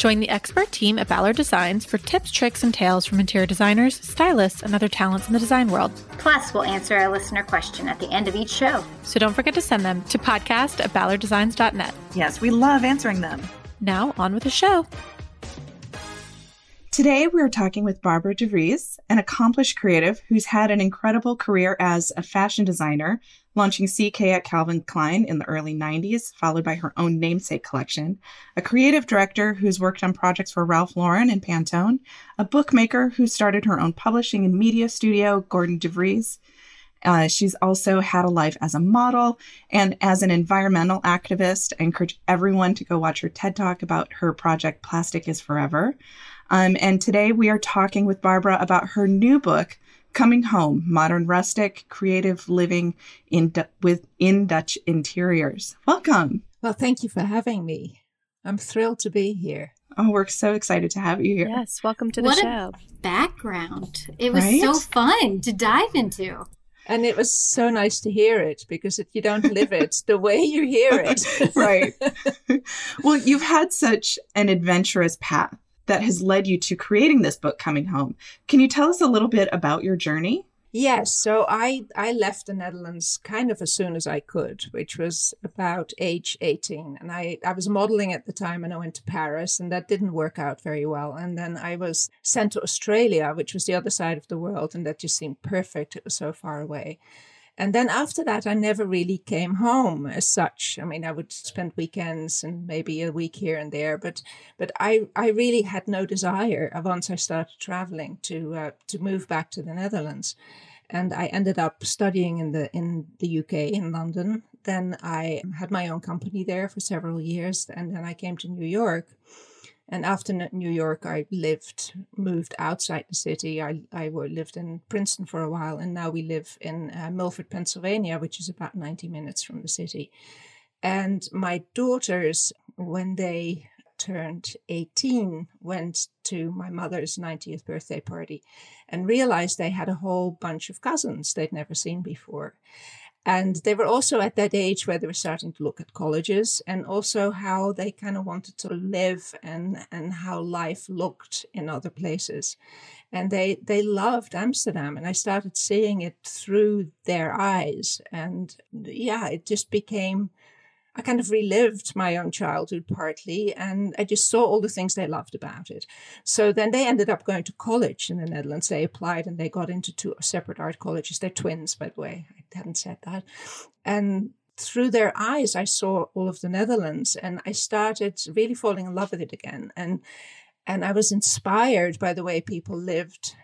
Join the expert team at Ballard Designs for tips, tricks, and tales from interior designers, stylists, and other talents in the design world. Plus, we'll answer a listener question at the end of each show. So don't forget to send them to podcast at ballarddesigns.net. Yes, we love answering them. Now, on with the show. Today, we're talking with Barbara DeVries, an accomplished creative who's had an incredible career as a fashion designer, launching CK at Calvin Klein in the early 90s, followed by her own namesake collection, a creative director who's worked on projects for Ralph Lauren and Pantone, a bookmaker who started her own publishing and media studio, Gordon DeVries. Uh, she's also had a life as a model and as an environmental activist. I encourage everyone to go watch her TED Talk about her project Plastic is Forever. Um, and today we are talking with Barbara about her new book, Coming Home Modern Rustic Creative Living in D- within Dutch Interiors. Welcome. Well, thank you for having me. I'm thrilled to be here. Oh, we're so excited to have you here. Yes, welcome to the what show. background. It was right? so fun to dive into. And it was so nice to hear it because if you don't live it the way you hear it. right. well, you've had such an adventurous path that has led you to creating this book, Coming Home. Can you tell us a little bit about your journey? Yes, so I I left the Netherlands kind of as soon as I could, which was about age 18. And I, I was modeling at the time and I went to Paris and that didn't work out very well. And then I was sent to Australia, which was the other side of the world, and that just seemed perfect. It was so far away. And then after that, I never really came home as such. I mean, I would spend weekends and maybe a week here and there, but but I I really had no desire once I started traveling to uh, to move back to the Netherlands. And I ended up studying in the in the UK in London. Then I had my own company there for several years, and then I came to New York and after New York, I lived, moved outside the city. I, I lived in Princeton for a while, and now we live in uh, Milford, Pennsylvania, which is about 90 minutes from the city. And my daughters, when they turned 18, went to my mother's 90th birthday party and realized they had a whole bunch of cousins they'd never seen before. And they were also at that age where they were starting to look at colleges and also how they kind of wanted to live and, and how life looked in other places. And they, they loved Amsterdam. And I started seeing it through their eyes. And yeah, it just became I kind of relived my own childhood partly, and I just saw all the things they loved about it. So then they ended up going to college in the Netherlands. They applied and they got into two separate art colleges. They're twins, by the way. I hadn't said that. And through their eyes, I saw all of the Netherlands, and I started really falling in love with it again. And and I was inspired by the way people lived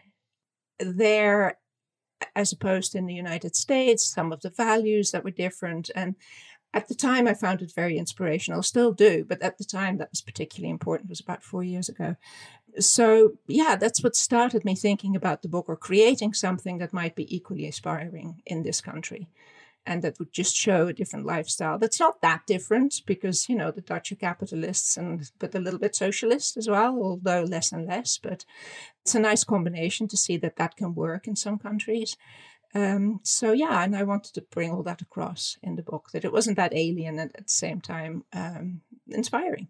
there as opposed to in the United States, some of the values that were different. And at the time, I found it very inspirational, still do, but at the time, that was particularly important. It was about four years ago. So, yeah, that's what started me thinking about the book or creating something that might be equally inspiring in this country and that would just show a different lifestyle that's not that different because you know the dutch are capitalists and but a little bit socialist as well although less and less but it's a nice combination to see that that can work in some countries um, so yeah, and I wanted to bring all that across in the book that it wasn't that alien and at the same time um, inspiring.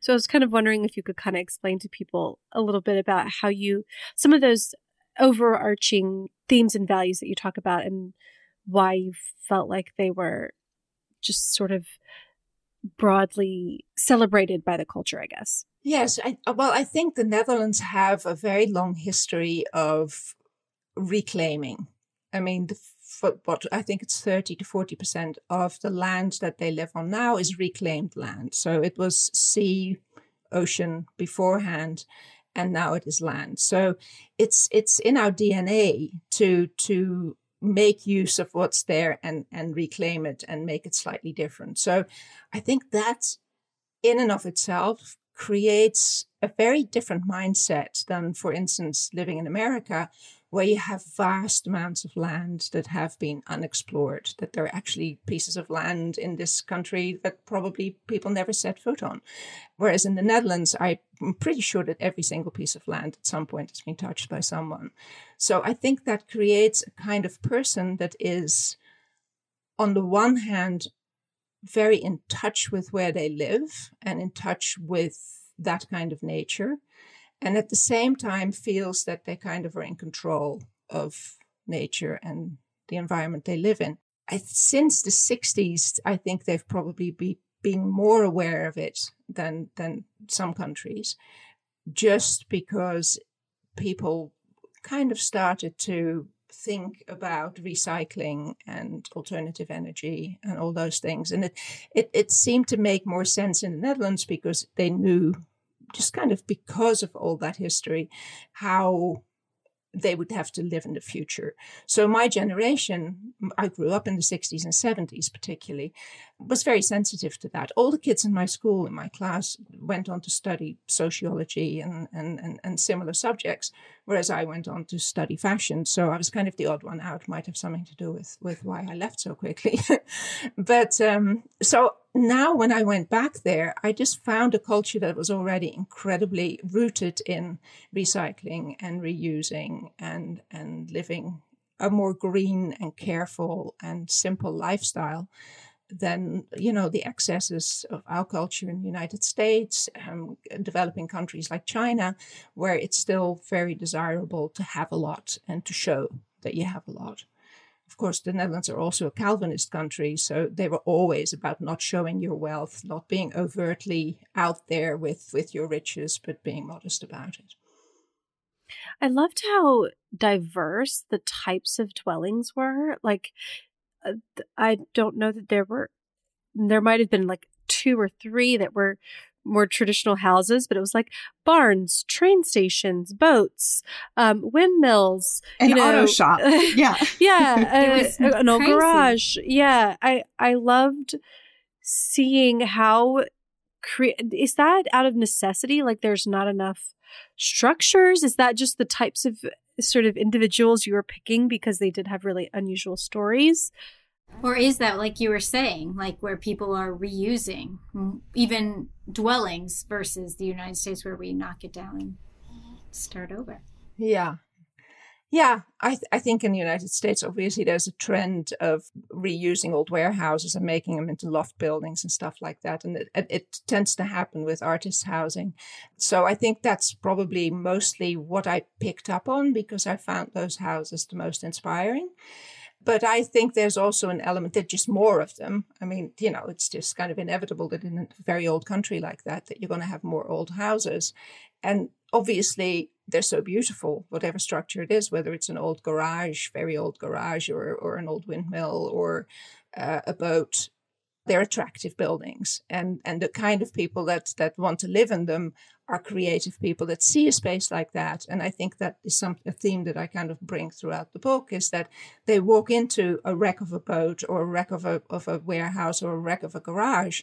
So I was kind of wondering if you could kind of explain to people a little bit about how you some of those overarching themes and values that you talk about and why you felt like they were just sort of broadly celebrated by the culture, I guess. Yes, I, well, I think the Netherlands have a very long history of reclaiming I mean, the, what I think it's 30 to 40% of the land that they live on now is reclaimed land. So it was sea, ocean beforehand, and now it is land. So it's it's in our DNA to to make use of what's there and and reclaim it and make it slightly different. So I think that in and of itself creates a very different mindset than, for instance, living in America, where you have vast amounts of land that have been unexplored, that there are actually pieces of land in this country that probably people never set foot on. Whereas in the Netherlands, I'm pretty sure that every single piece of land at some point has been touched by someone. So I think that creates a kind of person that is, on the one hand, very in touch with where they live and in touch with that kind of nature and at the same time feels that they kind of are in control of nature and the environment they live in. I, since the 60s, I think they've probably be, been more aware of it than, than some countries, just because people kind of started to think about recycling and alternative energy and all those things. And it, it, it seemed to make more sense in the Netherlands because they knew just kind of because of all that history, how they would have to live in the future. So my generation, I grew up in the 60s and 70s particularly, was very sensitive to that. All the kids in my school, in my class, went on to study sociology and, and, and, and similar subjects, whereas I went on to study fashion. So I was kind of the odd one out, might have something to do with, with why I left so quickly. but um, so now when I went back there, I just found a culture that was already incredibly rooted in recycling and reusing and, and living a more green and careful and simple lifestyle than you know the excesses of our culture in the United States, um, developing countries like China, where it's still very desirable to have a lot and to show that you have a lot. Of course, the Netherlands are also a Calvinist country, so they were always about not showing your wealth, not being overtly out there with, with your riches, but being modest about it. I loved how diverse the types of dwellings were. Like, I don't know that there were, there might have been like two or three that were more traditional houses, but it was like barns, train stations, boats, um, windmills, an you know, auto shop. Yeah, yeah, uh, an old garage. Yeah, I I loved seeing how cre- is that out of necessity? Like, there's not enough structures. Is that just the types of sort of individuals you were picking because they did have really unusual stories? Or is that, like you were saying, like where people are reusing even dwellings versus the United States where we knock it down and start over? Yeah. Yeah, I, th- I think in the United States, obviously, there's a trend of reusing old warehouses and making them into loft buildings and stuff like that. And it, it, it tends to happen with artist housing. So I think that's probably mostly what I picked up on because I found those houses the most inspiring. But I think there's also an element that just more of them. I mean, you know, it's just kind of inevitable that in a very old country like that, that you're going to have more old houses. And obviously, they're so beautiful, whatever structure it is, whether it's an old garage, very old garage, or, or an old windmill, or uh, a boat. They're attractive buildings, and and the kind of people that that want to live in them are creative people that see a space like that. And I think that is some a theme that I kind of bring throughout the book is that they walk into a wreck of a boat or a wreck of a of a warehouse or a wreck of a garage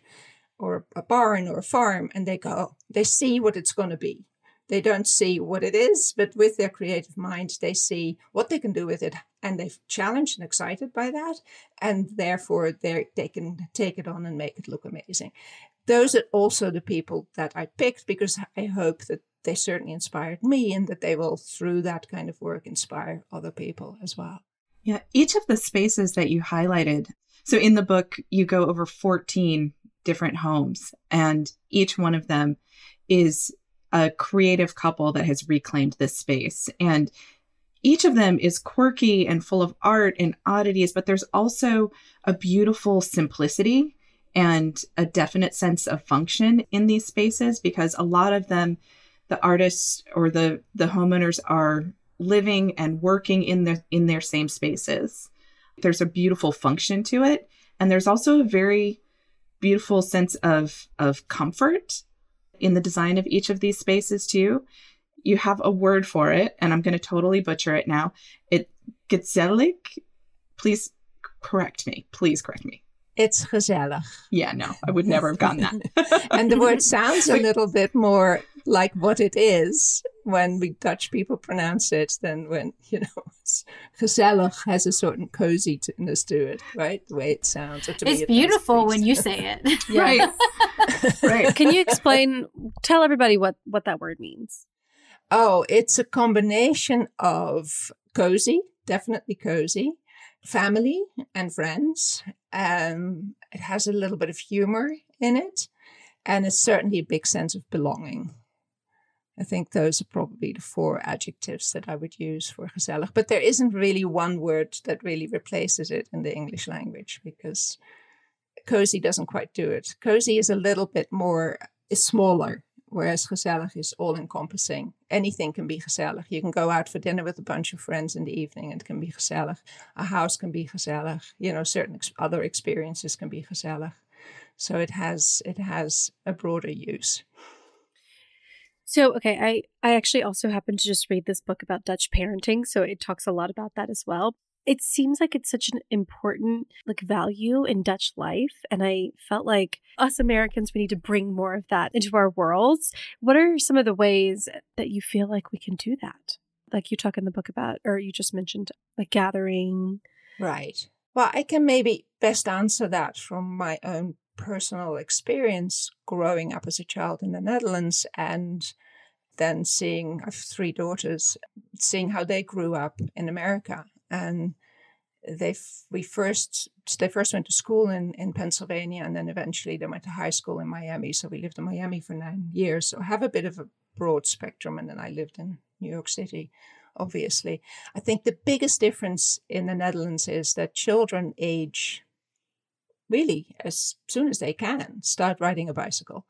or a barn or a farm, and they go, they see what it's going to be. They don't see what it is, but with their creative mind, they see what they can do with it, and they're challenged and excited by that, and therefore they can take it on and make it look amazing those are also the people that I picked because I hope that they certainly inspired me and that they will, through that kind of work, inspire other people as well. Yeah, each of the spaces that you highlighted. So in the book, you go over 14 different homes, and each one of them is a creative couple that has reclaimed this space. And each of them is quirky and full of art and oddities, but there's also a beautiful simplicity and a definite sense of function in these spaces because a lot of them the artists or the the homeowners are living and working in their in their same spaces there's a beautiful function to it and there's also a very beautiful sense of of comfort in the design of each of these spaces too. You have a word for it and i'm going to totally butcher it now. It gezellig please correct me. Please correct me. It's gezellig. Yeah, no, I would never have gotten that. and the word sounds a little bit more like what it is. when we Dutch people pronounce it than when, you know, gezellig has a certain coziness to it, right? The way it sounds. it's it beautiful when you say it. right. right. Can you explain, tell everybody what, what that word means? Oh, it's a combination of cozy, definitely cozy, family and friends. Um, it has a little bit of humor in it, and it's certainly a big sense of belonging. I think those are probably the four adjectives that I would use for gezellig. But there isn't really one word that really replaces it in the English language because cozy doesn't quite do it. Cozy is a little bit more, is smaller, whereas gezellig is all encompassing. Anything can be gezellig. You can go out for dinner with a bunch of friends in the evening and it can be gezellig. A house can be gezellig. You know, certain ex- other experiences can be gezellig. So it has it has a broader use. So, okay, I I actually also happened to just read this book about Dutch parenting, so it talks a lot about that as well. It seems like it's such an important like value in Dutch life and I felt like us Americans we need to bring more of that into our worlds. What are some of the ways that you feel like we can do that? Like you talk in the book about or you just mentioned like gathering. Right. Well, I can maybe best answer that from my own personal experience growing up as a child in the Netherlands and then seeing I have three daughters, seeing how they grew up in America. And they we first they first went to school in, in Pennsylvania and then eventually they went to high school in Miami. So we lived in Miami for nine years. So I have a bit of a broad spectrum and then I lived in New York City, obviously. I think the biggest difference in the Netherlands is that children age really as soon as they can start riding a bicycle.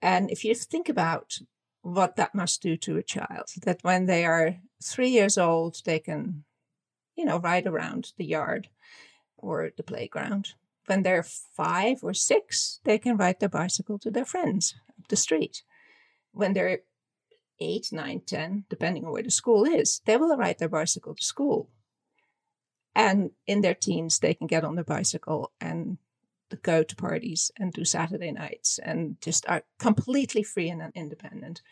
And if you think about what that must do to a child, that when they are three years old, they can, you know, ride around the yard or the playground. When they're five or six, they can ride their bicycle to their friends up the street. When they're eight, nine, ten, depending on where the school is, they will ride their bicycle to school and in their teens, they can get on their bicycle and go to parties and do Saturday nights and just are completely free and independent.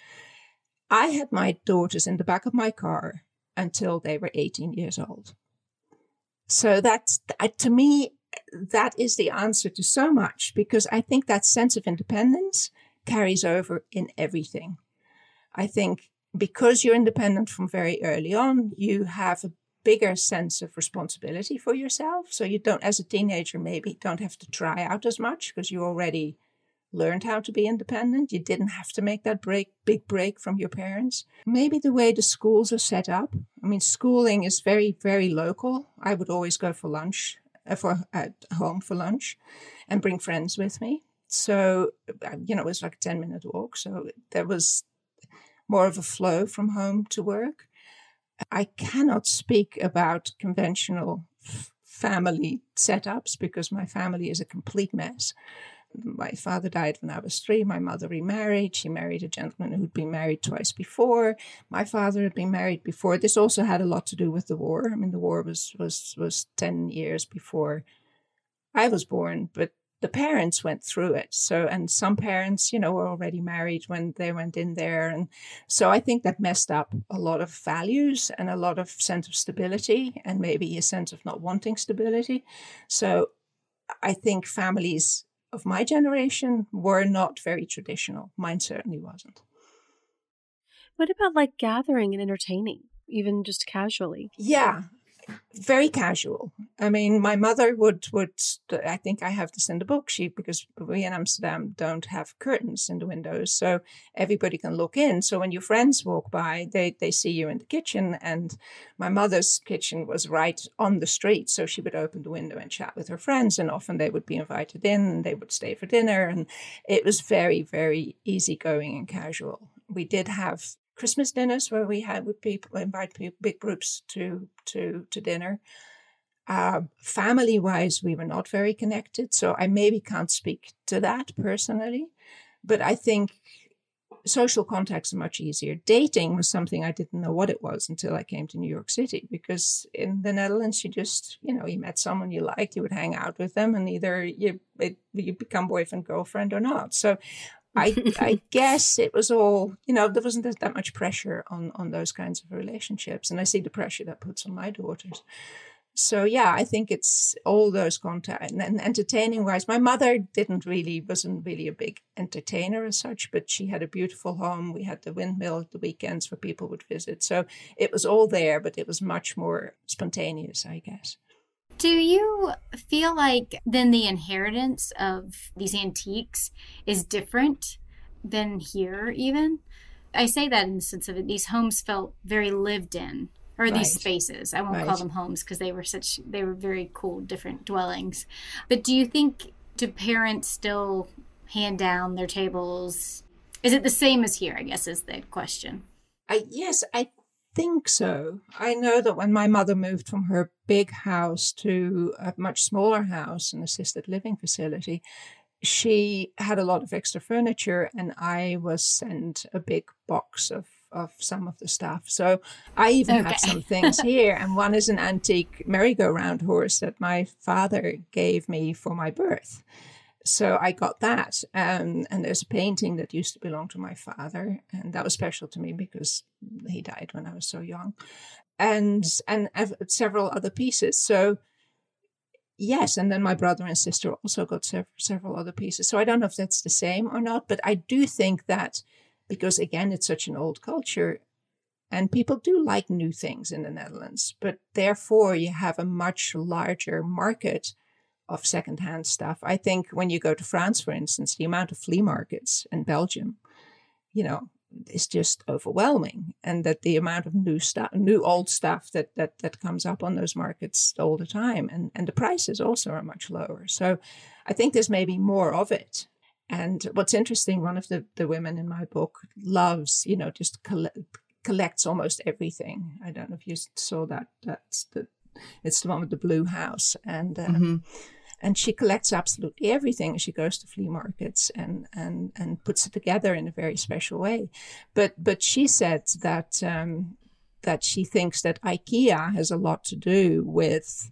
I had my daughters in the back of my car until they were 18 years old. So that's, to me, that is the answer to so much because I think that sense of independence carries over in everything. I think because you're independent from very early on, you have a bigger sense of responsibility for yourself. So you don't, as a teenager, maybe don't have to try out as much because you already learned how to be independent. You didn't have to make that break, big break from your parents. Maybe the way the schools are set up. I mean, schooling is very, very local. I would always go for lunch, uh, for at home for lunch, and bring friends with me. So, uh, you know, it was like a 10 minute walk. So there was more of a flow from home to work. I cannot speak about conventional family setups because my family is a complete mess. My father died when I was three. My mother remarried. She married a gentleman who'd been married twice before. My father had been married before. This also had a lot to do with the war. I mean, the war was was was ten years before I was born, but the parents went through it. So, and some parents, you know, were already married when they went in there. And so I think that messed up a lot of values and a lot of sense of stability and maybe a sense of not wanting stability. So I think families of my generation were not very traditional. Mine certainly wasn't. What about like gathering and entertaining, even just casually? Yeah very casual. I mean, my mother would would I think I have this in the book. She because we in Amsterdam don't have curtains in the windows, so everybody can look in. So when your friends walk by, they they see you in the kitchen. And my mother's kitchen was right on the street, so she would open the window and chat with her friends. And often they would be invited in, and they would stay for dinner. And it was very very easygoing and casual. We did have Christmas dinners where we had would people invite people, big groups to to to dinner. Uh, family wise, we were not very connected, so I maybe can't speak to that personally, but I think social contacts are much easier. Dating was something I didn't know what it was until I came to New York City because in the Netherlands, you just, you know, you met someone you liked, you would hang out with them, and either you, it, you become boyfriend, girlfriend or not. So I I guess it was all you know there wasn't that much pressure on on those kinds of relationships, and I see the pressure that puts on my daughters. So yeah, I think it's all those contact and, and entertaining wise. My mother didn't really wasn't really a big entertainer as such, but she had a beautiful home. We had the windmill at the weekends where people would visit, so it was all there, but it was much more spontaneous, I guess. Do you feel like then the inheritance of these antiques is different than here, even? I say that in the sense of it, these homes felt very lived in, or right. these spaces. I won't right. call them homes because they were such, they were very cool, different dwellings. But do you think, do parents still hand down their tables? Is it the same as here? I guess is the question. I, yes, I think so. I know that when my mother moved from her big house to a much smaller house, an assisted living facility, she had a lot of extra furniture, and I was sent a big box of of some of the stuff. So I even okay. have some things here, and one is an antique merry-go-round horse that my father gave me for my birth so I got that. Um, and there's a painting that used to belong to my father, and that was special to me because he died when I was so young, and and several other pieces. So yes, and then my brother and sister also got several, several other pieces. So I don't know if that's the same or not, but I do think that because again, it's such an old culture. And people do like new things in the Netherlands, but therefore you have a much larger market of secondhand stuff. I think when you go to France, for instance, the amount of flea markets in Belgium, you know, is just overwhelming, and that the amount of new stuff, new old stuff that that that comes up on those markets all the time, and and the prices also are much lower. So, I think there's maybe more of it. And what's interesting, one of the the women in my book loves, you know, just collect, collects almost everything. I don't know if you saw that. That's the it's the one with the blue house, and. Uh, mm-hmm and she collects absolutely everything. She goes to flea markets and and and puts it together in a very special way. But but she said that um, that she thinks that IKEA has a lot to do with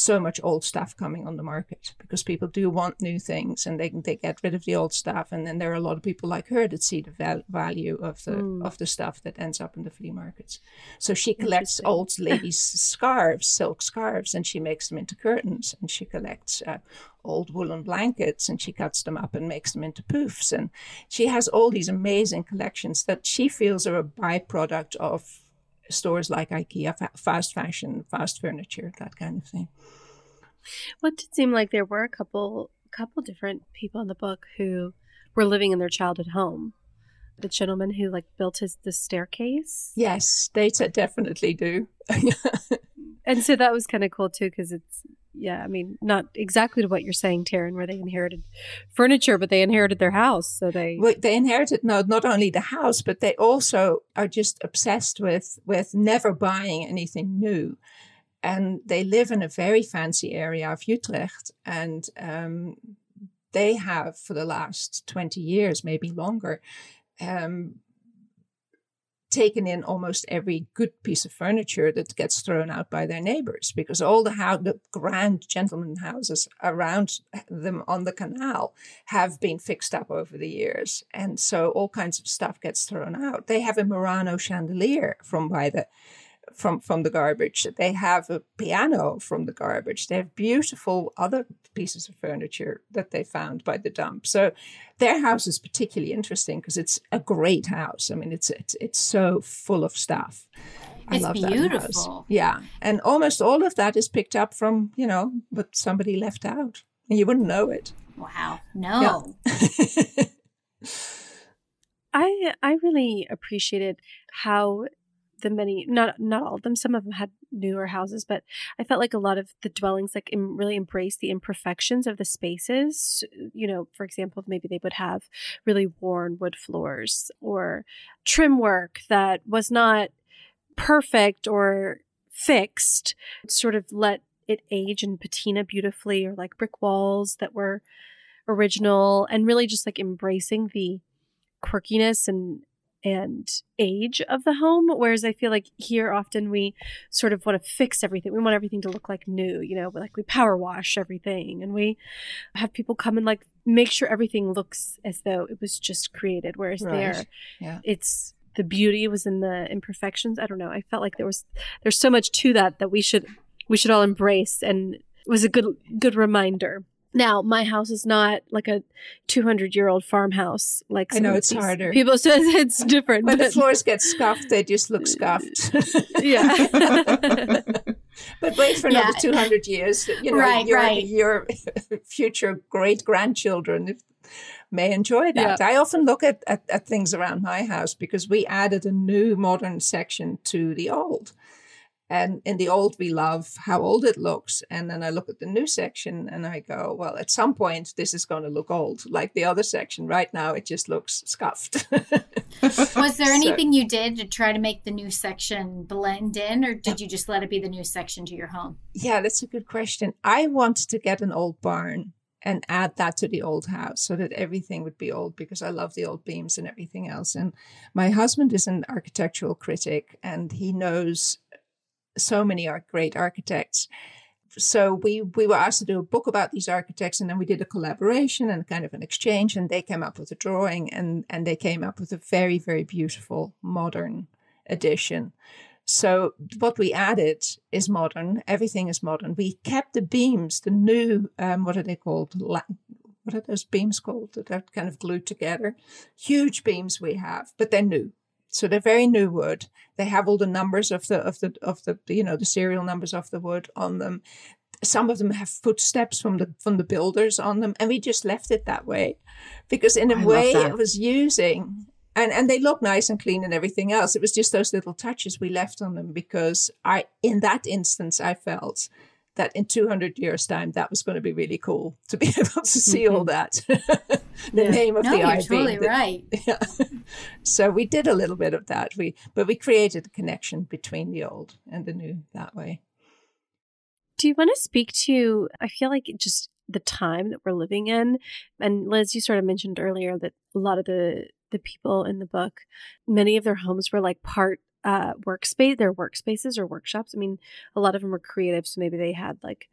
so much old stuff coming on the market because people do want new things and they they get rid of the old stuff. And then there are a lot of people like her that see the val- value of the mm. of the stuff that ends up in the flea markets. So she collects old ladies scarves silk scarves and she makes them into curtains and she collects uh, old woolen blankets and she cuts them up and makes them into poofs. And she has all these amazing collections that she feels are a byproduct of stores like IKEA, fa- fast fashion, fast furniture, that kind of thing. Well, it did seem like there were a couple couple different people in the book who were living in their childhood home. The gentleman who like built his the staircase. Yes, they definitely do. and so that was kind of cool too because it's yeah, I mean, not exactly to what you're saying, Taryn, where they inherited furniture, but they inherited their house. So they well, they inherited no, not only the house, but they also are just obsessed with with never buying anything new, and they live in a very fancy area of Utrecht, and um, they have for the last twenty years, maybe longer, um, taken in almost every good piece of furniture that gets thrown out by their neighbors because all the, the grand gentleman houses around them on the canal have been fixed up over the years. And so all kinds of stuff gets thrown out. They have a murano chandelier from by the from from the garbage. They have a piano from the garbage. They have beautiful other pieces of furniture that they found by the dump. So their house is particularly interesting because it's a great house. I mean, it's it's it's so full of stuff. I it's love beautiful. Yeah, and almost all of that is picked up from you know what somebody left out, and you wouldn't know it. Wow, no. Yeah. I I really appreciated how the many not not all of them some of them had newer houses but i felt like a lot of the dwellings like really embraced the imperfections of the spaces you know for example maybe they would have really worn wood floors or trim work that was not perfect or fixed sort of let it age and patina beautifully or like brick walls that were original and really just like embracing the quirkiness and and age of the home. Whereas I feel like here often we sort of want to fix everything. We want everything to look like new, you know, like we power wash everything and we have people come and like make sure everything looks as though it was just created. Whereas Right. there, Yeah. it's the beauty was in the imperfections. I don't know. I felt like there was there's so much to that that we should we should all embrace and it was a good good reminder. Now, my house is not like a 200 year old farmhouse. Like I know it's harder. People say it's different. When the floors get scuffed, they just look scuffed. yeah. but wait for another Yeah. 200 years. You know, Right, your, right. your future great grandchildren may enjoy that. I often look at, at, at things around my house because we added a new modern section to the old. And in the old, we love how old it looks. And then I look at the new section and I go, well, at some point, this is going to look old, like the other section. Right now, it just looks scuffed. Was there So- anything you did to try to make the new section blend in, or did you just let it be the new section to your home? Yeah, that's a good question. I want to get an old barn and add that to the old house so that everything would be old because I love the old beams and everything else. And my husband is an architectural critic and he knows so many great architects. So we we were asked to do a book about these architects, and then we did a collaboration and kind of an exchange. And they came up with a drawing, and and they came up with a very very beautiful modern edition. So what we added is modern. Everything is modern. We kept the beams, the new um, what are they called? What are those beams called that are kind of glued together? Huge beams we have, but they're new. So they're very new wood. They have all the numbers of the of the of the you know the serial numbers of the wood on them. Some of them have footsteps from the from the builders on them, and we just left it that way, because in a I way it was using and and they look nice and clean and everything else. It was just those little touches we left on them because I in that instance I felt that in 200 years time that was going to be really cool to be able to see all mm-hmm. that the Yeah. name of no, the you're ivy totally the- right. yeah. so we did a little bit of that. We but we created a connection between the old and the new that way. Do you want to speak to? I feel like just the time that we're living in, and Liz, you sort of mentioned earlier that a lot of the the people in the book, many of their homes were like part uh, workspace, their workspaces or workshops. I mean, a lot of them were creative, so maybe they had like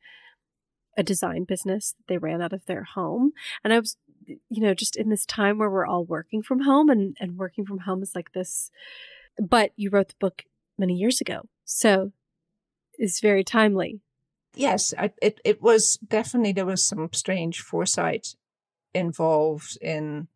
a design business that they ran out of their home. And I was, you know, just in this time where we're all working from home, and and working from home is like this. But you wrote the book many years ago, so it's very timely. Yes, I, it it was definitely there was some strange foresight involved in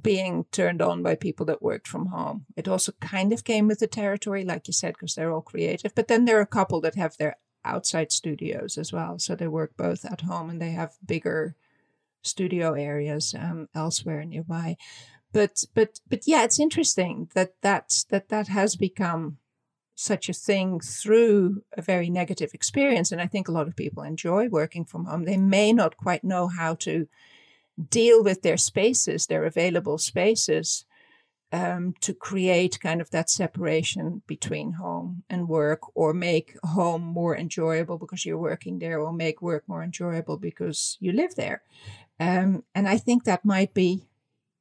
being turned on by people that worked from home. It also kind of came with the territory, like you said, because they're all creative. But then there are a couple that have their outside studios as well, so they work both at home and they have bigger studio areas um, elsewhere nearby. But but but yeah, it's interesting that that that that has become such a thing through a very negative experience. And I think a lot of people enjoy working from home. They may not quite know how to deal with their spaces, their available spaces, um, to create kind of that separation between home and work, or make home more enjoyable because you're working there, or make work more enjoyable because you live there. Um, and I think that might be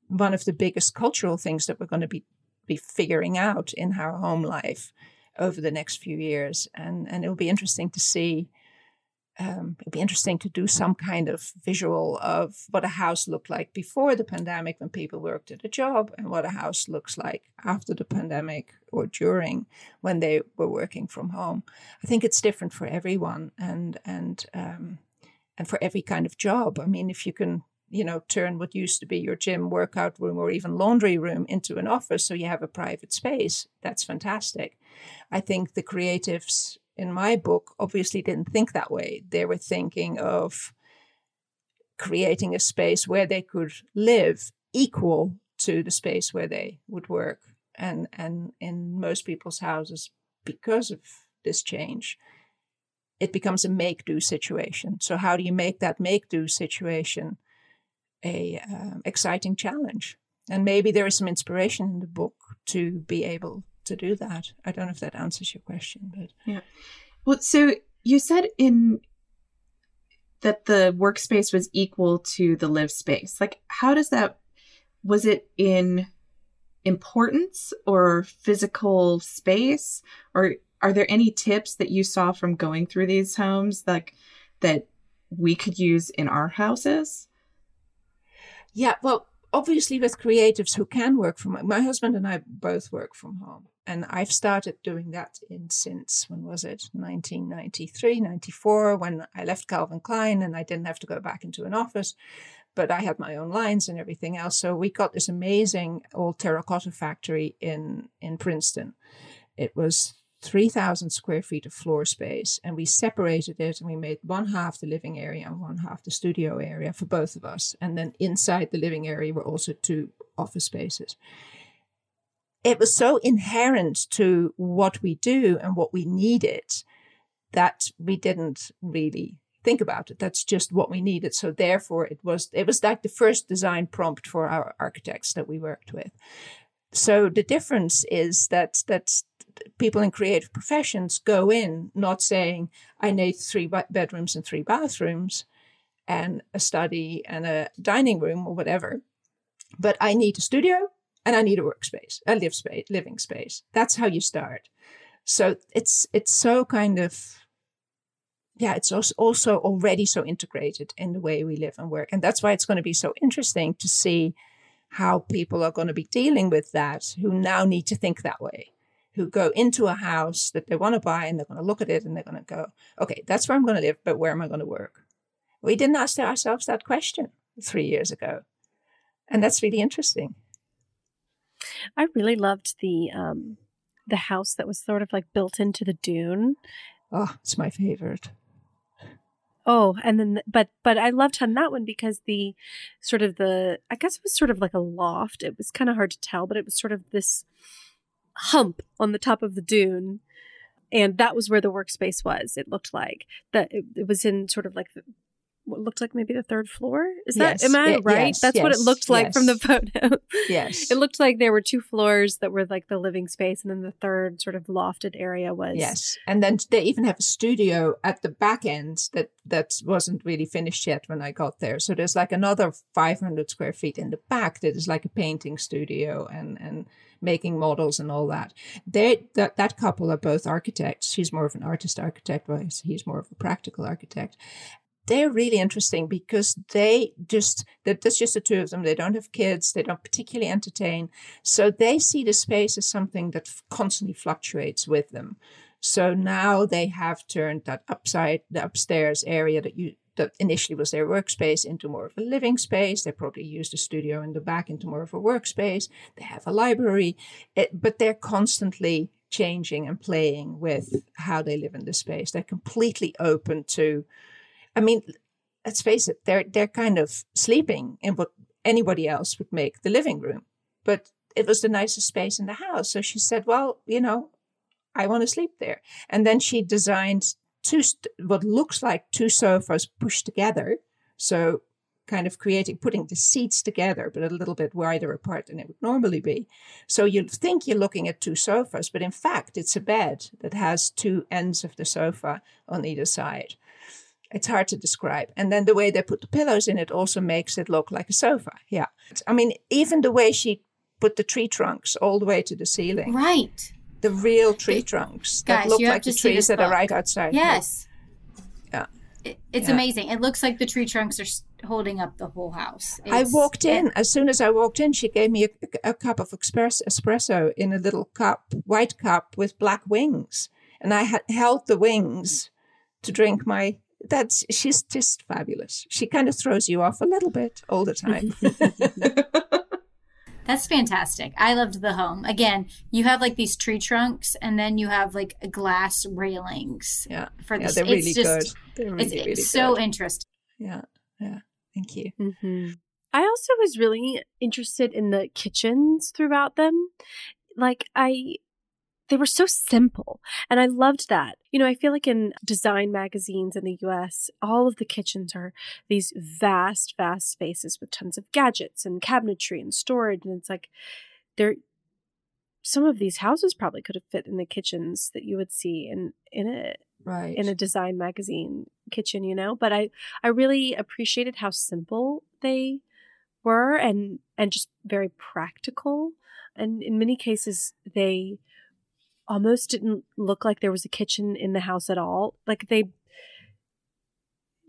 one of the biggest cultural things that we're going to be be figuring out in our home life over the next few years, and and it'll be interesting to see. Um, it'd be interesting to do some kind of visual of what a house looked like before the pandemic when people worked at a job, and what a house looks like after the pandemic or during when they were working from home. I think it's different for everyone, and and um, and for every kind of job. I mean, if you can you know, turn what used to be your gym, workout room, or even laundry room into an office so you have a private space. That's fantastic. I think the creatives in my book obviously didn't think that way. They were thinking of creating a space where they could live equal to the space where they would work. And, and in most people's houses, because of this change, it becomes a make do situation. So, how do you make that make do situation? a um, exciting challenge and maybe there is some inspiration in the book to be able to do that i don't know if that answers your question but yeah. Well, so you said in that the workspace was equal to the live space. Like, how does that? Was it in importance or physical space or are there any tips that you saw from going through these homes like that we could use in our houses? Yeah, well, obviously with creatives who can work from my husband and I both work from home. And I've started doing that in since when was it? 1993, 94, when I left Calvin Klein and I didn't have to go back into an office, but I had my own lines and everything else. So we got this amazing old terracotta factory in in Princeton. It was 3,000 square feet of floor space, and we separated it and we made one half the living area and one half the studio area for both of us. And then inside the living area were also two office spaces. It was so inherent to what we do and what we needed that we didn't really think about it. That's just what we needed. So therefore it was it was like the first design prompt for our architects that we worked with. So the difference is that that people in creative professions go in not saying, I need three bedrooms and three bathrooms and a study and a dining room or whatever, but I need a studio and I need a workspace, a live space, living space. That's how you start. So it's it's so kind of yeah, it's also already so integrated in the way we live and work, and that's why it's going to be so interesting to see how people are going to be dealing with that who now need to think that way who go into a house that they want to buy and they're going to look at it and they're going to go, okay, that's where I'm going to live, but where am I going to work? We didn't ask ourselves that question three years ago. And that's really interesting. I really loved the um, the house that was sort of like built into the dune. Oh, it's my favorite. Oh, and then but but I loved on that one because the sort of the I guess it was sort of like a loft. It was kind of hard to tell, but it was sort of this hump on the top of the dune and that was where the workspace was it looked like that it, it was in sort of like the, what looked like maybe the third floor is that yes. am i right yes, that's yes, what it looked like from the photo yes it looked like there were two floors that were like the living space and then the third sort of lofted area was yes and then they even have a studio at the back end that that wasn't really finished yet when i got there so there's like another 500 square feet in the back that is like a painting studio and and making models and all that. They that that couple are both architects. She's more of an artist architect, whereas he's more of a practical architect. They're really interesting because they just that there's just the two of them. They don't have kids. They don't particularly entertain, so they see the space as something that constantly fluctuates with them. So now they have turned that upside, the upstairs area that you that initially was their workspace into more of a living space. They probably used a studio in the back into more of a workspace. They have a library, it, but they're constantly changing and playing with how they live in the space. They're completely open to, I mean, let's face it, they're they're kind of sleeping in what anybody else would make the living room, but it was the nicest space in the house. So she said, "Well, you know, I want to sleep there." And then she designed two what looks like two sofas pushed together. So kind of creating putting the seats together but a little bit wider apart than it would normally be. So you think you're looking at two sofas, but in fact it's a bed that has two ends of the sofa on either side. It's hard to describe. And then the way they put the pillows in it also makes it look like a sofa. Yeah. I mean, even the way she put the tree trunks all the way to the ceiling. Right the real tree trunks that look like the trees that are right outside. Yes. Yeah. It, it's yeah. amazing. It looks like the tree trunks are holding up the whole house. It's, I walked in. It, as soon as I walked in, she gave me a, a cup of express, espresso in a little cup, white cup with black wings. And I had held the wings to drink my that's she's just fabulous. She kind of throws you off a little bit all the time. That's fantastic. I loved the home. Again, you have like these tree trunks and then you have like glass railings. Yeah. For the, yeah, they're really just, good. They're really, it's, really it's so interesting. Yeah. Yeah. Thank you. Mm-hmm. I also was really interested in the kitchens throughout them. Like I they were so simple. And I loved that. You know, I feel like in design magazines in the US, all of the kitchens are these vast, vast spaces with tons of gadgets and cabinetry and storage. And it's like, they're, some of these houses probably could have fit in the kitchens that you would see in, in a, right. in a design magazine kitchen, you know, but I, I really appreciated how simple they were and, and just very practical And in many cases, they almost didn't look like there was a kitchen in the house at all. Like they, do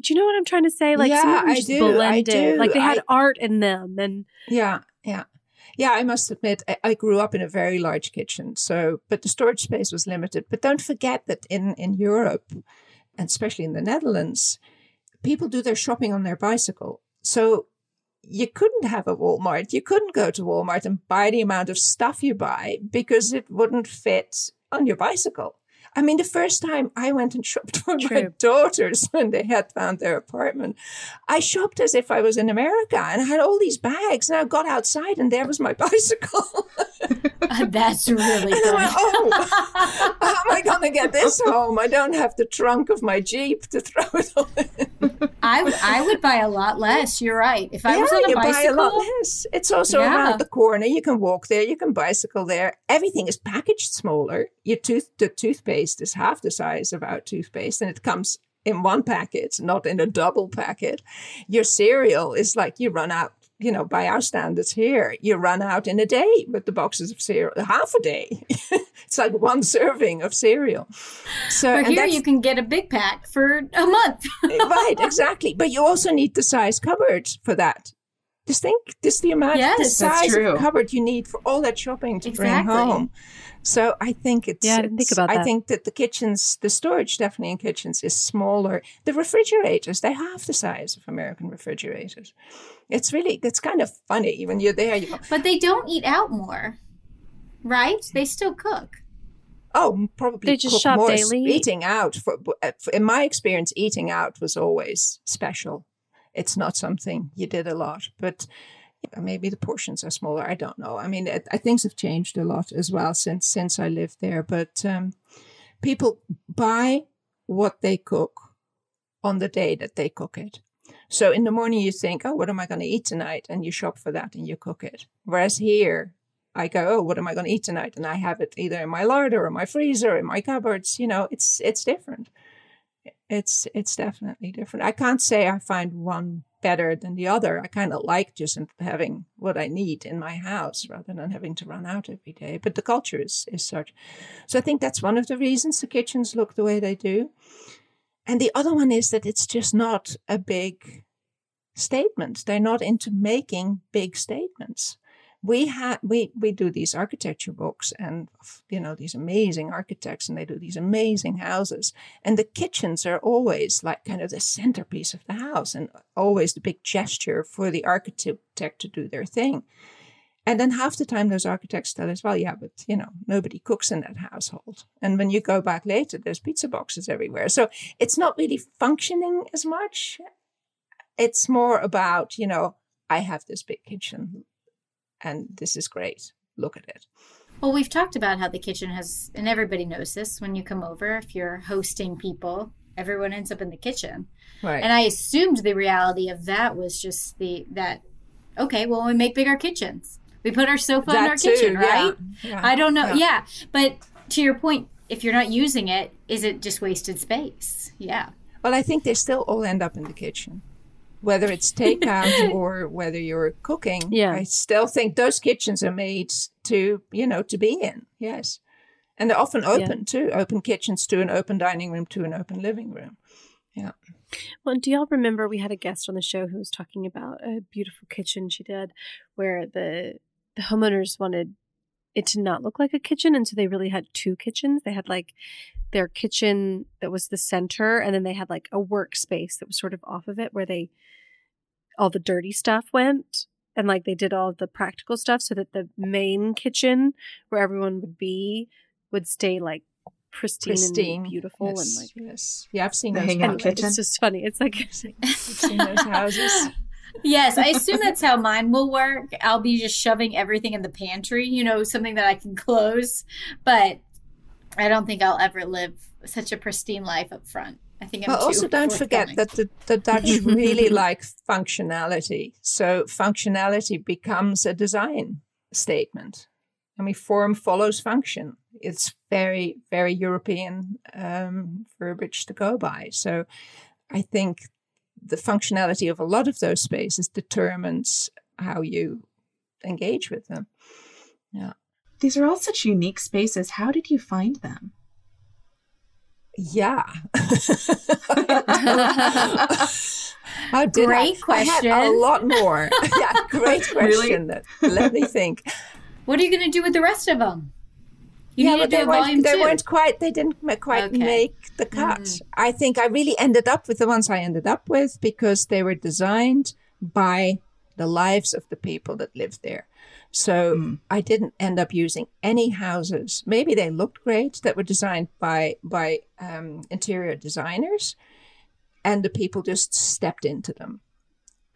you know what I'm trying to say? Like some Yeah, of them I do, blended. I do. Like they had I- art in them, and Yeah, yeah. Yeah, I must admit, I, I grew up in a very large kitchen, so but the storage space was limited. But don't forget that in in Europe, and especially in the Netherlands, people do their shopping on their bicycle. So you couldn't have a Walmart. You couldn't go to Walmart and buy the amount of stuff you buy because it wouldn't fit on your bicycle. I mean, the first time I went and shopped for my daughters when they had found their apartment, I shopped as if I was in America and I had all these bags. And I got outside and there was my bicycle. Uh, that's really And I went, good. oh, how am I going to get this home? I don't have the trunk of my Jeep to throw it all in. I, would- I would buy a lot less. You're right. If I was on a you buy a bicycle, lot less. It's also Yeah. around the corner. You can walk there. You can bicycle there. Everything is packaged smaller. Your tooth, the toothpaste is half the size of our toothpaste, and it comes in one packet, not in a double packet. Your cereal is like you run out. You know, by our standards here, you run out in a day with the boxes of cereal. Half a day. it's like one serving of cereal. So but here you can get a big pack for a month. Eh, right, exactly. But you also need the size cupboard for that. Just think, just the amount, the Yes, that's size of cupboard you need for all that shopping to Exactly. bring home. So I think it's. Yeah, I didn't think it's- about I that. think that the kitchens, the storage definitely in kitchens is smaller. The refrigerators, they have the size of American refrigerators. It's really, it's kind of funny when you're there. You go, But they don't eat out more, right? They still cook. Oh, probably They just cook shop more. daily? Eating out, for, uh, for- in my experience, eating out was always special. It's not something you did a lot, but yeah, maybe the portions are smaller. I don't know. I mean, it, things have changed a lot as well since since I lived there. But um, people buy what they cook on the day that they cook it. So in the morning you think, oh, what am I going to eat tonight? And you shop for that and you cook it. Whereas here, I go, oh, what am I going to eat tonight? And I have it either in my larder or my freezer, in my cupboards. You know, it's it's different. It's it's definitely different. I can't say I find one better than the other. I kind of like just having what I need in my house rather than having to run out every day. But the culture is is such. So I think that's one of the reasons the kitchens look the way they do. And the other one is that it's just not a big statement. They're not into making big statements. We have we we do these architecture books and you know these amazing architects and they do these amazing houses and the kitchens are always like kind of the centerpiece of the house and always the big gesture for the architect to do their thing. And then half the time those architects tell us, well, yeah, but you know, nobody cooks in that household. And when you go back later, there's pizza boxes everywhere. So it's not really functioning as much. It's more about, you know, I have this big kitchen and this is great. Look at it. Well, we've talked about how the kitchen has, and everybody knows this when you come over, if you're hosting people, everyone ends up in the kitchen. Right. And I assumed the reality of that was just the, that, okay, well, we make bigger kitchens. We put our sofa in our too, kitchen, yeah, right? yeah, I don't know. yeah. Yeah. But to your point, if you're not using it, is it just wasted space? Yeah. Well, I think they still all end up in the kitchen. Whether it's takeout or whether you're cooking, Yeah. I still think those kitchens are made to, you know, to be in. Yes. And they're often open too, open kitchens to an open dining room to an open living room. Yeah. Well, do y'all remember we had a guest on the show who was talking about a beautiful kitchen she did where the the homeowners wanted it to not look like a kitchen and so they really had two kitchens. They had like their kitchen that was the center and then they had like a workspace that was sort of off of it where they all the dirty stuff went and like they did all the practical stuff so that the main kitchen where everyone would be would stay like pristine, Pristine. and beautiful yes. and like yes. Yeah, I've seen The those hangout kitchen? it's just funny. It's like I've seen those houses. Yes, I assume that's how mine will work. I'll be just shoving everything in the pantry, you know, something that I can close. But I don't think I'll ever live such a pristine life up front. I think I'm But also don't forget that the, the Dutch really like functionality. So functionality becomes a design statement. I mean, form follows function. It's very, very European um, verbiage to go by. So I think the functionality of a lot of those spaces determines how you engage with them. Yeah. These are all such unique spaces. How did you find them? Yeah. How did Great I? question. I had a lot more. yeah, great question. Really? Let me think. What are you going to do with the rest of them? You yeah, but they weren't, they weren't quite. They didn't quite Okay. make the cut. Mm. I think I really ended up with the ones I ended up with because they were designed by the lives of the people that lived there. So Mm. I didn't end up using any houses. Maybe they looked great that were designed by by um, interior designers, and the people just stepped into them.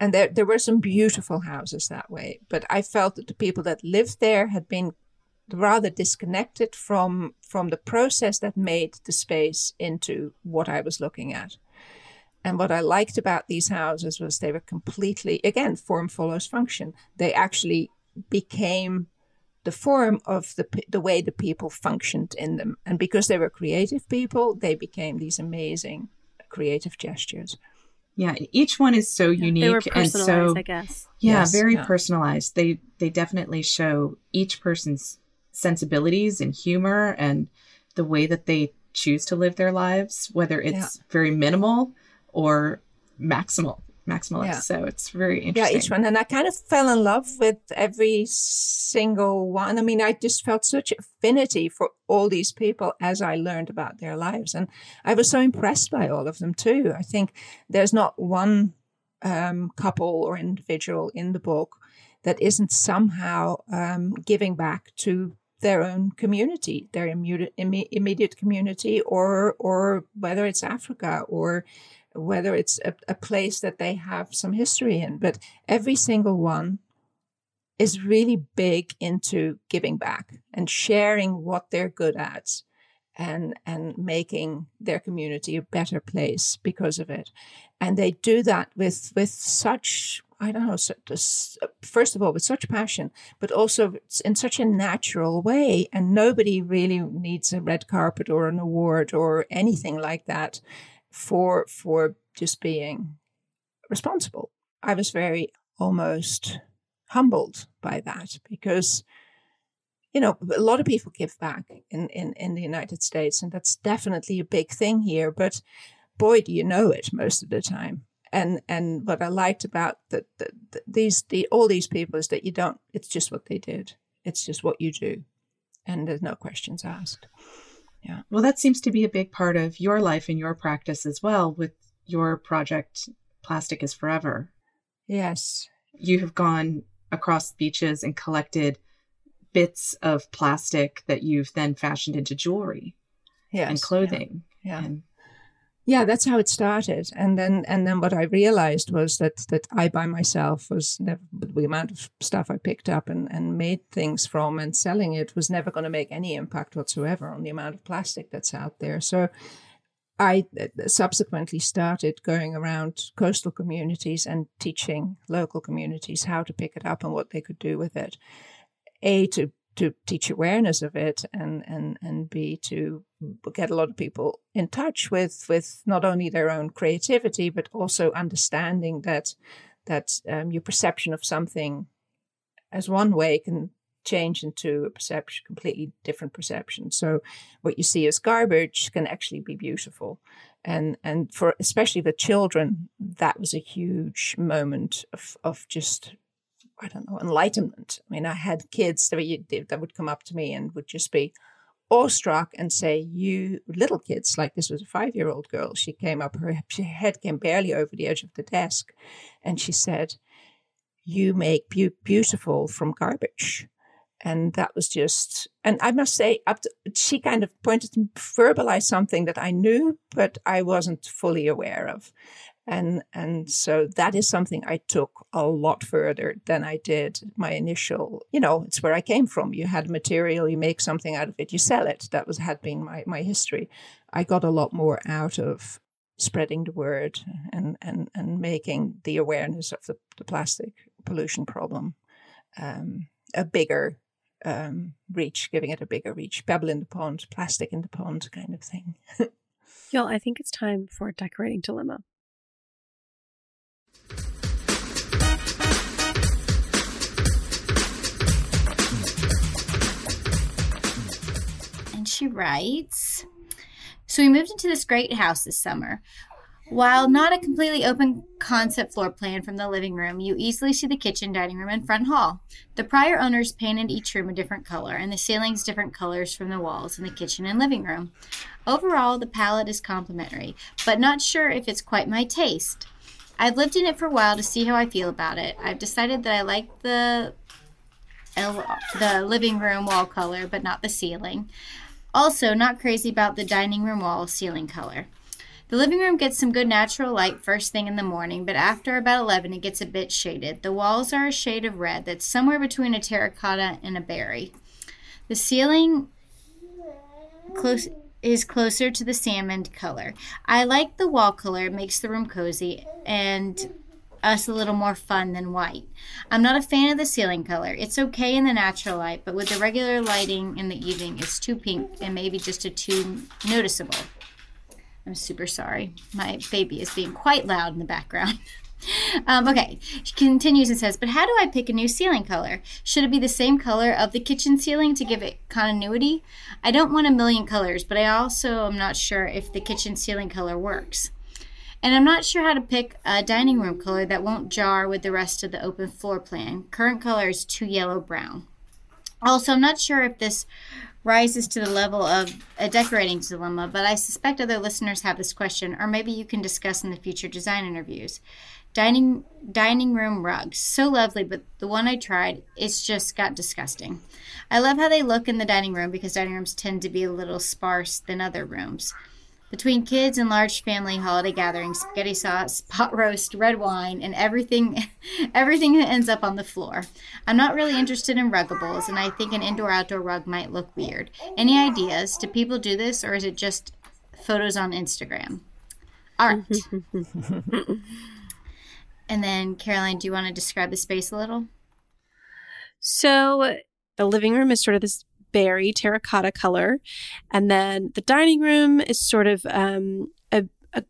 And there there were some beautiful houses that way, but I felt that the people that lived there had been rather disconnected from from the process that made the space into what I was looking at. And what I liked about these houses was they were completely again form follows function. They actually became the form of the the way the people functioned in them, and because they were creative people, they became these amazing creative gestures. Yeah, each one is so unique They were and so I guess. yeah, Yes, very yeah. personalized. They they definitely show each person's sensibilities and humor and the way that they choose to live their lives, whether it's very minimal or maximal, maximalist. Yeah. So it's very interesting. Yeah, each one. And I kind of fell in love with every single one. I mean, I just felt such affinity for all these people as I learned about their lives. And I was so impressed by all of them too. I think there's not one um, couple or individual in the book that isn't somehow um, giving back to their own community, their immediate, immediate community, or or whether it's Africa or whether it's a, a place that they have some history in. But every single one is really big into giving back and sharing what they're good at and and making their community a better place because of it and they do that with with such i don't know first of all with such passion but also in such a natural way and nobody really needs a red carpet or an award or anything like that for for just being responsible. I was very almost humbled by that because you know a lot of people give back in, in in the united states and that's definitely a big thing here but boy do you know it most of the time. And and what i liked about the, the, the these the all these people is that you don't it's just what they did. It's just what you do and there's no questions asked well, that seems to be a big part of your life and your practice as well with your project Plastic is Forever. yes You have gone across beaches and collected bits of plastic that you've then fashioned into jewelry yes and clothing. yeah. And yeah that's how it started. And then and then what i realized was that that i by myself was never the amount of stuff i picked up and and made things from and selling it was never going to make any impact whatsoever on the amount of plastic that's out there. So i uh, subsequently started going around coastal communities and teaching local communities how to pick it up and what they could do with it. A to to teach awareness of it and and and b to get a lot of people in touch with with not only their own creativity but also understanding that that um, your perception of something as one way can change into a perception completely different perception so what you see as garbage can actually be beautiful and and for especially the children that was a huge moment of of just I don't know, enlightenment. I mean, I had kids that, would- that would come up to me and would just be awestruck and say, You little kids, like this was a five year old girl. She came up, her, head came barely over the edge of the desk, and she said, You make beau- beautiful from garbage. And that was just, and I must say, up to, she kind of pointed to verbalize something that I knew, but I wasn't fully aware of and and so that is something I took a lot further than I did my initial. You know, it's where I came from. You had material, you make something out of it, you sell it. That was had been my my history. I got a lot more out of spreading the word and and and making the awareness of the, the plastic pollution problem um, a bigger um, reach, giving it a bigger reach. Pebble in the pond, plastic in the pond, kind of thing. Y'all, I think it's time for a decorating dilemma. She writes So we moved into this great house this summer. While not a completely open concept floor plan from the living room, you easily see the kitchen, dining room, and front hall. The prior owners painted each room a different color, and the ceilings different colors from the walls in the kitchen and living room. Overall, the palette is complementary, but not sure if it's quite my taste. I've lived in it for a while to see how I feel about it. I've decided that I like the the living room wall color, but not the ceiling. Also, not crazy about the dining room wall ceiling color. The living room gets some good natural light first thing in the morning, but after about 11 it gets a bit shaded. The walls are a shade of red that's somewhere between a terracotta and a berry. The ceiling close is closer to the salmon color. I like the wall color, it makes the room cozy and us a little more fun than white. I'm not a fan of the ceiling color. It's okay in the natural light, but with the regular lighting in the evening, it's too pink and maybe just a too noticeable. I'm super sorry. My baby is being quite loud in the background. Um, okay, she continues and says, But how do I pick a new ceiling color? Should it be the same color of the kitchen ceiling to give it continuity? I don't want a million colors, but I also am not sure if the kitchen ceiling color works. And I'm not sure how to pick a dining room color that won't jar with the rest of the open floor plan. Current color is too yellow brown. Also, I'm not sure if this rises to the level of a decorating dilemma, but I suspect other listeners have this question, or maybe you can discuss in the future design interviews. Dining dining room rugs, so lovely, but the one I tried, it's just got disgusting. I love how they look in the dining room because dining rooms tend to be a little sparse than other rooms. Between kids and large family holiday gatherings, spaghetti sauce, pot roast, red wine, and everything everything that ends up on the floor. I'm not really interested in ruggables, and I think an indoor outdoor rug might look weird. Any ideas? Do people do this or is it just photos on Instagram? Art. and then Caroline, do you want to describe the space a little? So the living room is sort of this berry terracotta color. And then the dining room is sort of um, a, a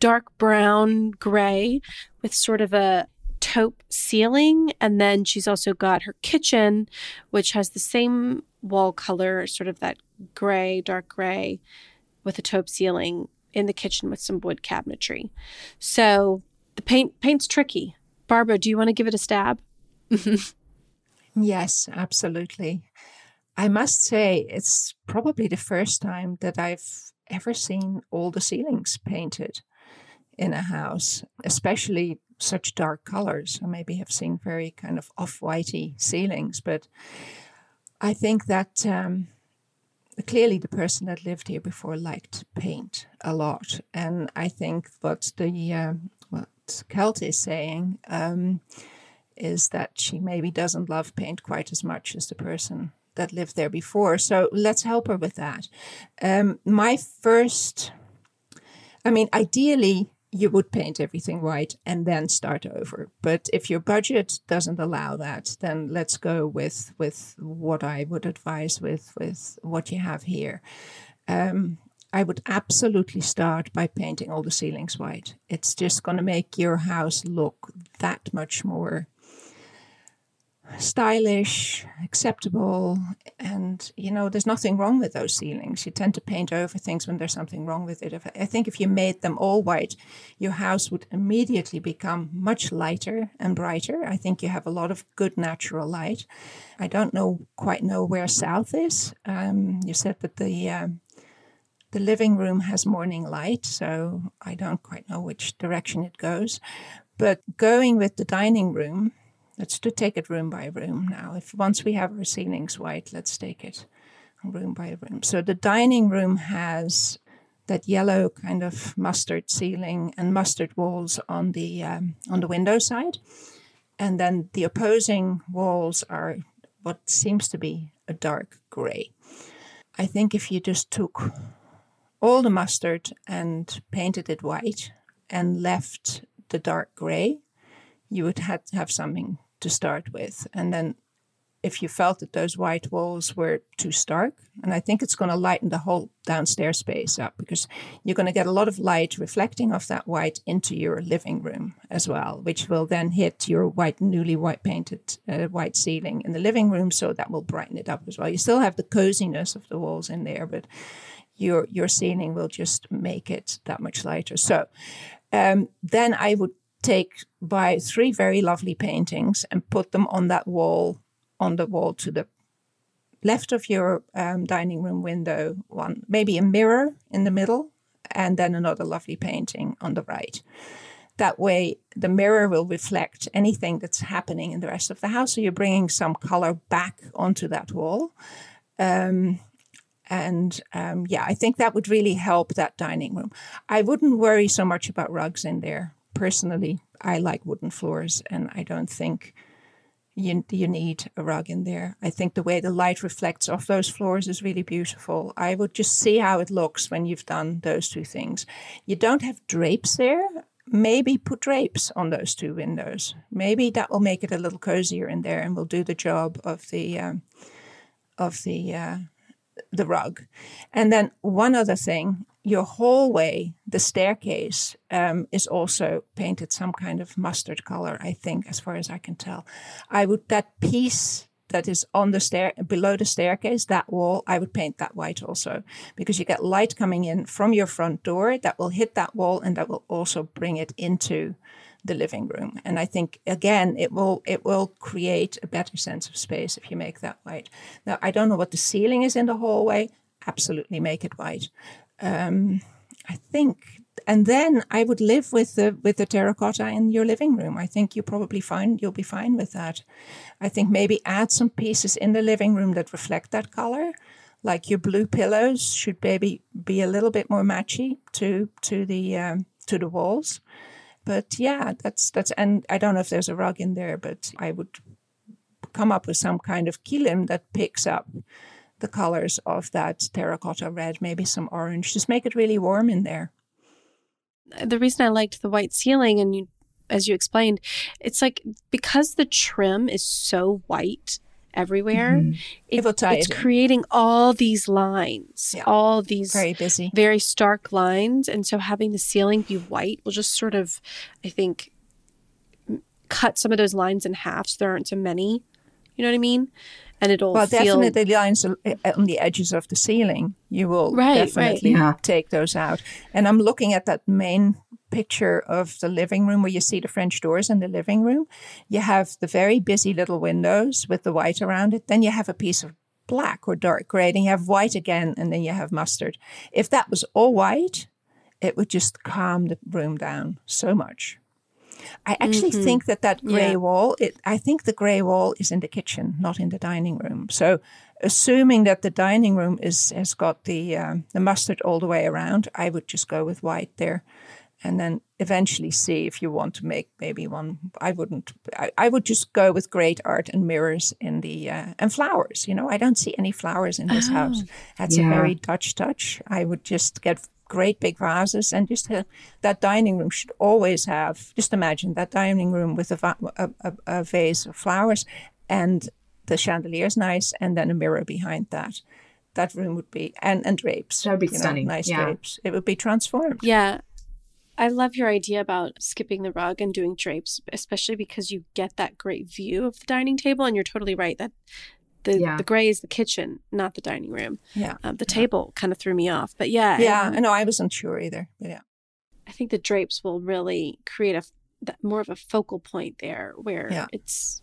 dark brown gray with sort of a taupe ceiling. And then she's also got her kitchen, which has the same wall color, sort of that gray, dark gray, with a taupe ceiling in the kitchen with some wood cabinetry. So the paint paint's tricky. Barbara, do you want to give it a stab? yes, absolutely. I must say, it's probably the first time that I've ever seen all the ceilings painted in a house, especially such dark colors. I maybe have seen very kind of off whitey ceilings, but I think that um, clearly the person that lived here before liked paint a lot. And I think what the uh, what Kelt is saying um, is that she maybe doesn't love paint quite as much as the person that lived there before. So let's help her with that. Um, my first, I mean, ideally, you would paint everything white and then start over. But if your budget doesn't allow that, then let's go with with what I would advise with with what you have here. Um, I would absolutely start by painting all the ceilings white. It's just going to make your house look that much more stylish, acceptable, and you know, there's nothing wrong with those ceilings. You tend to paint over things when there's something wrong with it. If, I think if you made them all white, your house would immediately become much lighter and brighter. I think you have a lot of good natural light. I don't know quite know where south is. Um, you said that the uh, the living room has morning light, so I don't quite know which direction it goes. But going with the dining room, Let's to take it room by room now. If once we have our ceilings white, let's take it room by room. So the dining room has that yellow kind of mustard ceiling and mustard walls on the um, on the window side, and then the opposing walls are what seems to be a dark gray. I think if you just took all the mustard and painted it white and left the dark gray, you would have have something to start with, and then if you felt that those white walls were too stark. And I think it's going to lighten the whole downstairs space up because you're going to get a lot of light reflecting off that white into your living room as well, which will then hit your white, newly white painted uh, white ceiling in the living room. So that will brighten it up as well. You still have the coziness of the walls in there, but your your ceiling will just make it that much lighter. So um, then I would take buy three very lovely paintings and put them on that wall on the wall to the left of your um, dining room window, one maybe a mirror in the middle, and then another lovely painting on the right. That way, the mirror will reflect anything that's happening in the rest of the house. So you're bringing some color back onto that wall. Um, and um, yeah, I think that would really help that dining room. I wouldn't worry so much about rugs in there. Personally, I like wooden floors, and I don't think you, you need a rug in there. I think the way the light reflects off those floors is really beautiful. I would just see how it looks when you've done those two things. You don't have drapes there. Maybe put drapes on those two windows. Maybe that will make it a little cozier in there and will do the job of the um, of the uh, the rug. And then one other thing your hallway, the staircase, um, is also painted some kind of mustard color, I think, as far as I can tell. I would, that piece that is on the stair, below the staircase, that wall, I would paint that white also, because you get light coming in from your front door that will hit that wall and that will also bring it into the living room. And I think again, it will it will create a better sense of space if you make that white. Now I don't know what the ceiling is in the hallway. Absolutely make it white um, I think, and then I would live with the with the terracotta in your living room. I think you probably find you'll be fine with that. I think maybe add some pieces in the living room that reflect that color, like your blue pillows should maybe be a little bit more matchy to to the um, to the walls. But yeah, that's that's and I don't know if there's a rug in there, but I would come up with some kind of kilim that picks up the colors of that terracotta red, maybe some orange. Just make it really warm in there. The reason I liked the white ceiling, and you, as you explained, it's like because the trim is so white everywhere, mm-hmm. it, it it's it creating all these lines, yeah. all these very busy, very stark lines, and so having the ceiling be white will just sort of, I think, cut some of those lines in half so there aren't so many. You know what I mean? And it'll well feel... definitely the lines eh, on the edges of the ceiling. You will right, definitely right. Yeah. take those out. And i'm looking at that main picture of the living room where you see the french doors in the living room. You have the very busy little windows with the white around it. Then you have a piece of black or dark gray then you have white again and then you have mustard. If that was all white it would just calm the room down so much I actually mm-hmm. think that that gray yeah. wall, it, I think the gray wall is in the kitchen, not in the dining room. So, assuming that the dining room is has got the um, the mustard all the way around, I would just go with white there, and then eventually see if you want to make maybe one. I wouldn't. I, I would just go with great art and mirrors in the uh, and flowers. You know, I don't see any flowers in this oh, house. That's yeah. a very Dutch touch. I would just get great big vases and just uh, that dining room should always have just imagine that dining room with a, va- a, a, a, vase of flowers and the chandelier is nice and then a mirror behind that that room would be and and drapes that would be stunning know, nice yeah. drapes it would be transformed yeah I love your idea about skipping the rug and doing drapes, especially because you get that great view of the dining table. And you're totally right that the yeah. the gray is the kitchen, not the dining room. Yeah. Um, the table kind of threw me off, but yeah. Yeah, I know I wasn't sure either. But yeah. I think the drapes will really create a more of a focal point there where yeah. it's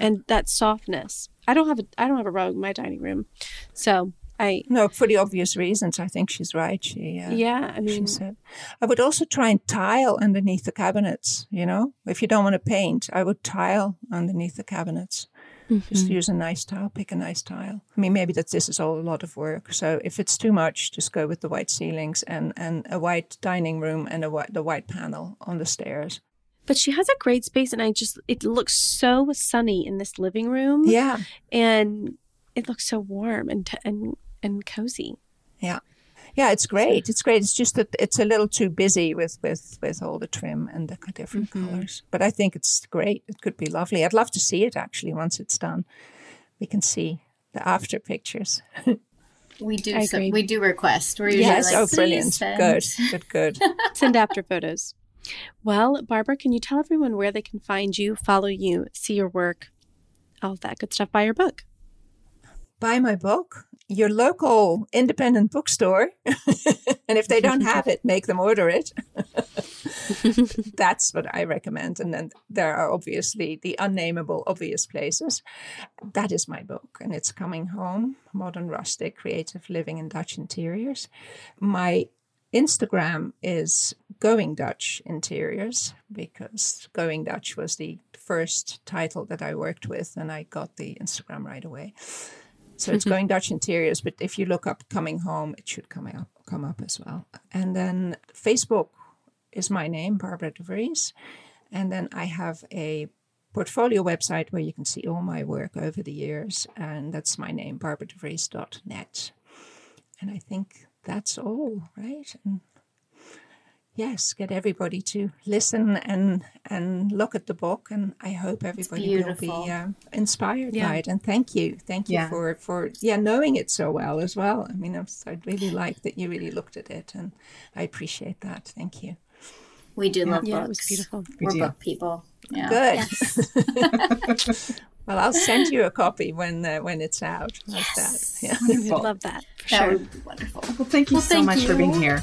and that softness. I don't have a I don't have a rug in my dining room, so I no for the obvious reasons. I think she's right. She uh, yeah. I mean, she said I would also try and tile underneath the cabinets. You know, if you don't want to paint, I would tile underneath the cabinets. Mm-hmm. Just use a nice tile, pick a nice tile. I mean, maybe that this is all a lot of work. So if it's too much, just go with the white ceilings and, and a white dining room and a white, the white panel on the stairs. But she has a great space, and I just, it looks so sunny in this living room. Yeah. And it looks so warm and, and, and cozy. Yeah. Yeah, it's great. It's great. It's just that it's a little too busy with with with all the trim and the different mm-hmm. colors. But I think it's great. It could be lovely. I'd love to see it actually once it's done. we can see the after pictures. We do. I So, we do request. We're usually yes, like, oh, brilliant. send." Good, good, good. Send after photos. Well, Barbara, can you tell everyone where they can find you, follow you, see your work, all of that good stuff, buy your book? Buy my book, your local independent bookstore. and if they don't have it, make them order it. That's what I recommend. And then there are obviously the unnameable obvious places. That is my book, and it's coming home Modern Rustic Creative Living in Dutch Interiors. My Instagram is Going Dutch Interiors because Going Dutch was the first title that I worked with, and I got the Instagram right away. So it's mm-hmm. Going Dutch Interiors, but if you look up Coming Home, it should come up come up as well. And then Facebook is my name, Barbara de Vries, and then I have a portfolio website where you can see all my work over the years, and that's my name, barbaradevries.net. And I think that's all, right? And yes, get everybody to listen and and look at the book, and I hope everybody will be uh, inspired Yeah. by it. And thank you, thank you Yeah. for for yeah knowing it so well as well. I mean, I'm, I really like that you really looked at it, and I appreciate that. Thank you. We do love Yeah, books. it was beautiful. We We're do. book people. Yeah. Good. Yes. Well, I'll send you a copy when uh, when it's out. Like Yes. that. Yeah. We'd love that for That sure. would be wonderful. Well, thank you Well, so thank much for being here.